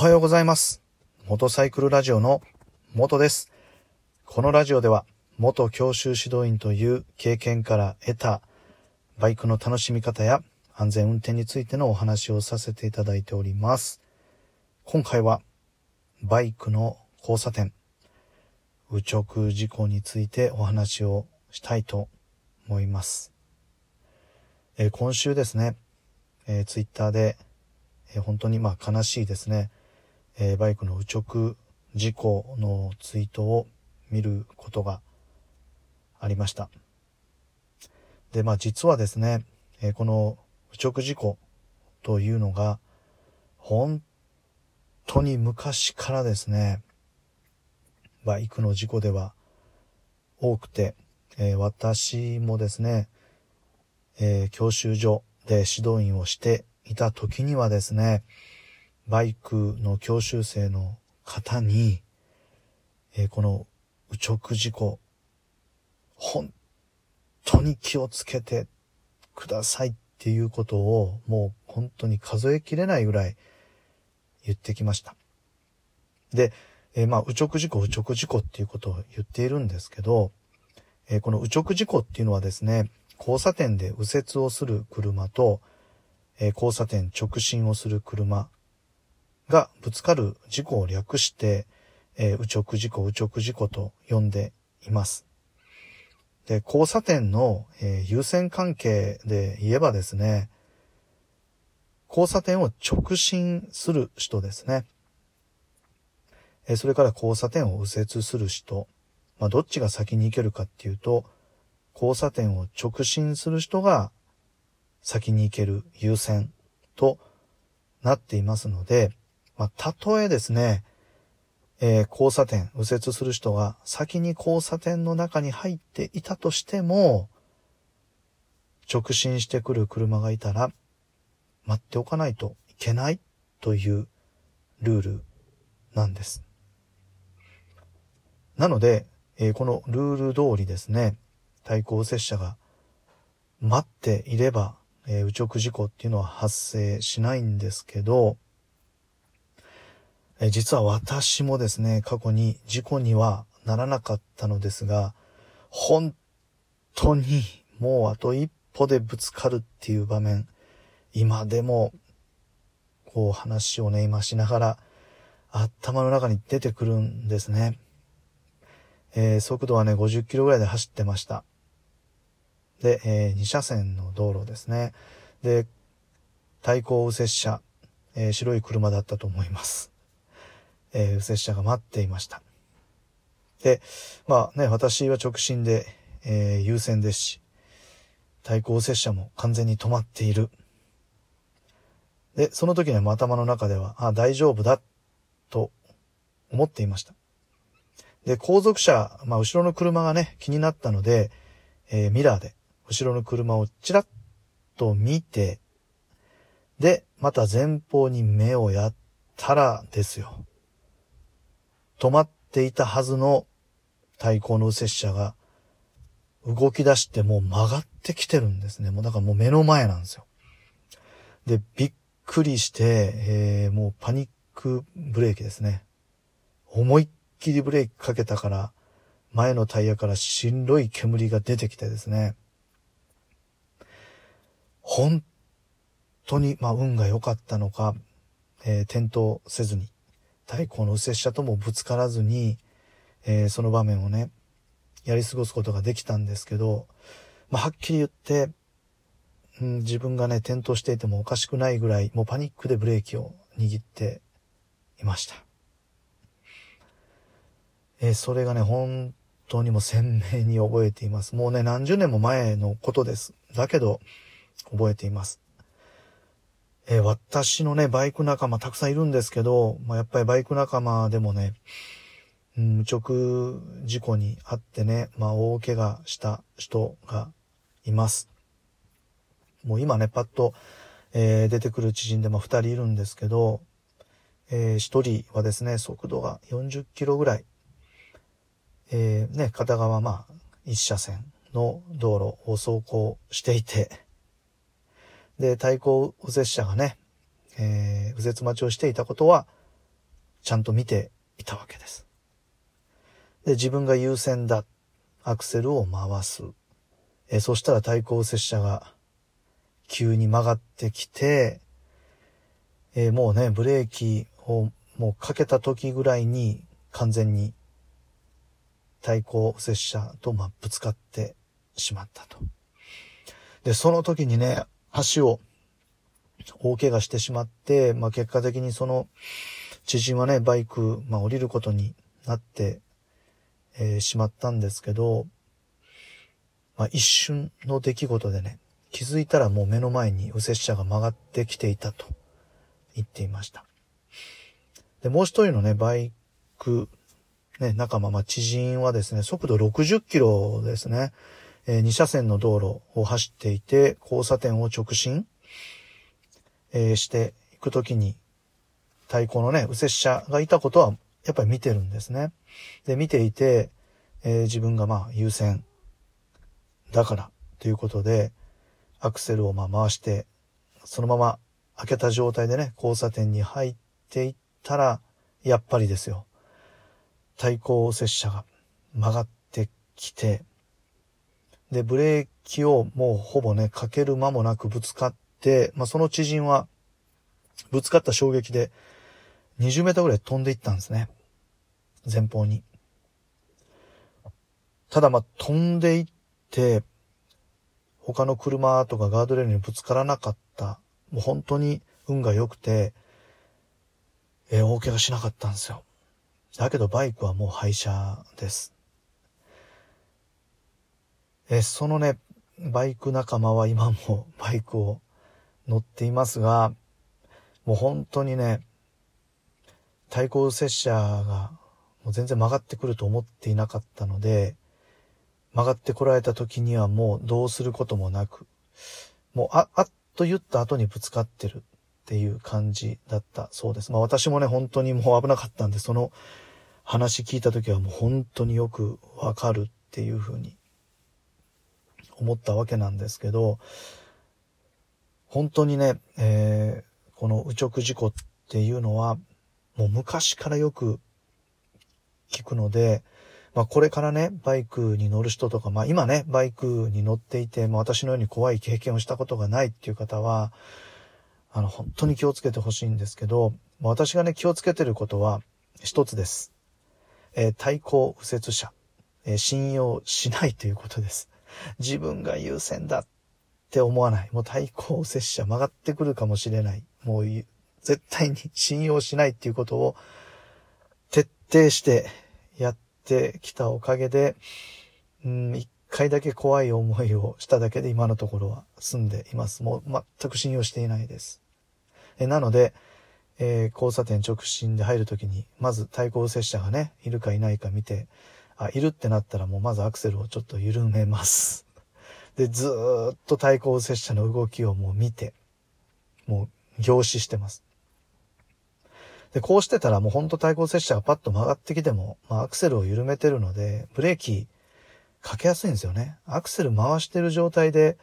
おはようございます。モトサイクルラジオの元です。このラジオでは、元教習指導員という経験から得たバイクの楽しみ方や安全運転についてのお話をさせていただいております。今回は、バイクの交差点、右直事故についてお話をしたいと思います。えー今週ですね、えー、ツイッターで、えー本当にまあ悲しいですね、えーバイクの右直事故のツイートを見ることがありました。で、まあ実はですね、えーこの右直事故というのが、本当に昔からですね、バイクの事故では多くて、えー私もですね、えー教習所で指導員をしていた時にはですね、バイクの教習生の方に、えーこの右直事故、本当に気をつけてくださいっていうことをもう本当に数えきれないぐらい言ってきました。で、えーまあ、右直事故、右直事故っていうことを言っているんですけど、えーこの右直事故っていうのはですね、交差点で右折をする車と、えー交差点直進をする車がぶつかる事故を略して、えー右直事故、右直事故と呼んでいます。で、交差点の、えー優先関係で言えばですね、交差点を直進する人ですね。えーそれから交差点を右折する人。まあ、どっちが先に行けるかっていうと、交差点を直進する人が先に行ける優先となっていますので、まあ、たとえですね、えー交差点、右折する人が先に交差点の中に入っていたとしても、直進してくる車がいたら、待っておかないといけないというルールなんです。なので、えーこのルール通りですね、対向右折車が待っていれば、えー右直事故っていうのは発生しないんですけど、え実は私もですね、過去に事故にはならなかったのですが、本当にもうあと一歩でぶつかるっていう場面、今でも、こう話をね、今しながら、頭の中に出てくるんですね。えー速度はね、50キロぐらいで走ってました。で、え2車線の道路ですね。で、対向右折車、えー白い車だったと思います。えー右折車が待っていました。で、まあね、私は直進で、えー優先ですし、対向右折車も完全に止まっている。で、その時には頭の中では、あ、大丈夫だ、と思っていました。で、後続車、まあ後ろの車がね、気になったので、えーミラーで後ろの車をちらっと見て、で、また前方に目をやったらですよ。止まっていたはずの対向の右折車が動き出してもう曲がってきてるんですね。もうだからもう目の前なんですよ。で、びっくりして、えーもうパニックブレーキですね。思いっきりブレーキかけたから、前のタイヤから白い煙が出てきてですね。本当に、まあ、運が良かったのか、えー転倒せずに、対向の右折車ともぶつからずに、えーその場面をね、やり過ごすことができたんですけど、まあ、はっきり言って、うん、自分がね、転倒していてもおかしくないぐらい、もうパニックでブレーキを握っていました。えーそれがね、本当にも鮮明に覚えています。もうね、何十年も前のことです。だけど、覚えています。えー私のね、バイク仲間たくさんいるんですけど、まあ、やっぱりバイク仲間でもね、うん、無直事故にあってね、まあ、大怪我した人がいます。もう今ね、パッと、えー出てくる知人でも二人いるんですけど、えー一人はですね、速度が40キロぐらい、えーね、片側まあ、一車線の道路を走行していて、で、対向右折車がね、えー右折待ちをしていたことはちゃんと見ていたわけです。で、自分が優先だ。アクセルを回す。えそしたら対向接車が急に曲がってきて、えもうね、ブレーキをもうかけた時ぐらいに完全に対向接車とまぶつかってしまったと。で、その時にね、足を大怪我してしまって、まあ、結果的にその知人はね、バイク、まあ、降りることになって、えー、しまったんですけど、まあ、一瞬の出来事でね、気づいたらもう目の前に右折車が曲がってきていたと言っていました。で、もう一人のね、バイク、ね、仲間、まあ、知人はですね、速度60キロですね、えー、2車線の道路を走っていて、交差点を直進、えー、していくときに、対向のね、右折車がいたことは、やっぱり見てるんですね。で、見ていて、えー、自分がまあ優先だからということで、アクセルをまあ回して、そのまま開けた状態でね、交差点に入っていったら、やっぱりですよ。対向右折車が曲がってきて、で、ブレーキをもうほぼね、かける間もなくぶつかって、まあ、その知人は、ぶつかった衝撃で、20メーターぐらい飛んでいったんですね。前方に。ただま、飛んでいって、他の車とかガードレールにぶつからなかった。もう本当に運が良くて、えー、大怪我しなかったんですよ。だけどバイクはもう廃車です。えそのね、バイク仲間は今もバイクを乗っていますが、もう本当にね、対向接車がもう全然曲がってくると思っていなかったので、曲がってこられた時にはもうどうすることもなく、もうあ、あっと言った後にぶつかってるっていう感じだったそうです。まあ私もね、本当にもう危なかったんで、その話聞いた時はもう本当によくわかるっていうふうに思ったわけなんですけど、本当にね、えー、この右直事故っていうのは、もう昔からよく聞くので、まあこれからね、バイクに乗る人とか、まあ今ね、バイクに乗っていて、まあ私のように怖い経験をしたことがないっていう方は、あの、本当に気をつけてほしいんですけど、私がね、気をつけてることは一つです。えー、対向右折車、えー、信用しないということです。自分が優先だって思わない。もう対向接者曲がってくるかもしれない。もう絶対に信用しないっていうことを徹底してやってきたおかげで、うん、一回だけ怖い思いをしただけで今のところは済んでいます。もう全く信用していないです。えなので、えー、交差点直進で入るときに、まず対向接者がね、いるかいないか見て、あ、いるってなったらもうまずアクセルをちょっと緩めます。で、ずっと対向接車の動きをもう見て、もう凝視してます。で、こうしてたらもうほんと対向接車がパッと曲がってきても、まあアクセルを緩めてるので、ブレーキかけやすいんですよね。アクセル回してる状態で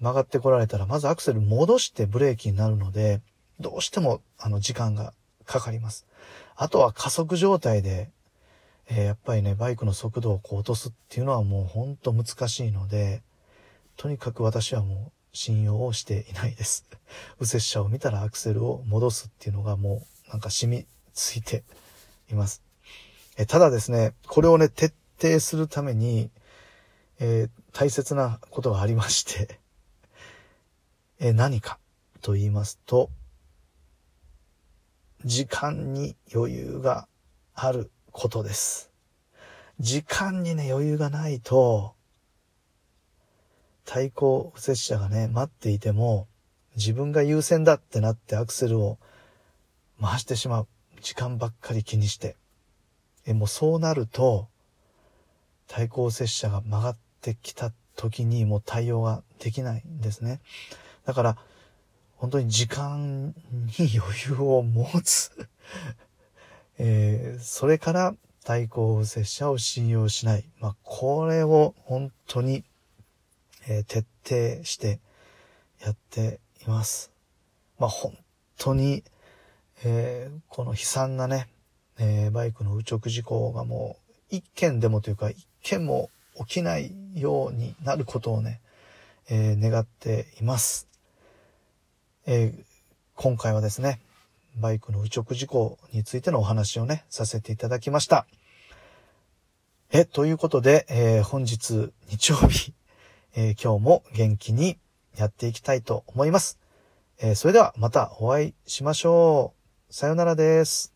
曲がってこられたら、まずアクセル戻してブレーキになるので、どうしてもあの時間がかかります。あとは加速状態でえー、やっぱりね、バイクの速度をこう落とすっていうのはもうほんと難しいので、とにかく私はもう信用をしていないです。右折車を見たらアクセルを戻すっていうのがもうなんか染みついています。えー、ただですね、これをね、徹底するために、えー、大切なことがありまして、え何かと言いますと、時間に余裕があることです。時間にね、余裕がないと、対向右折車がね、待っていても、自分が優先だってなってアクセルを回してしまう。時間ばっかり気にして。え、もうそうなると、対向右折車が曲がってきた時にもう対応ができないんですね。だから、本当に時間に余裕を持つえー、それから対向右折車を信用しない。まあ、これを本当に、えー、徹底してやっています。まあ、本当に、えー、この悲惨なね、えー、バイクの右直事故がもう一件でもというか一件も起きないようになることをね、えー、願っています。え、今回はですね、バイクの右直事故についてのお話をね、させていただきました。え、ということで、えー、本日日曜日、えー、今日も元気にやっていきたいと思います。えー、それではまたお会いしましょう。さよならです。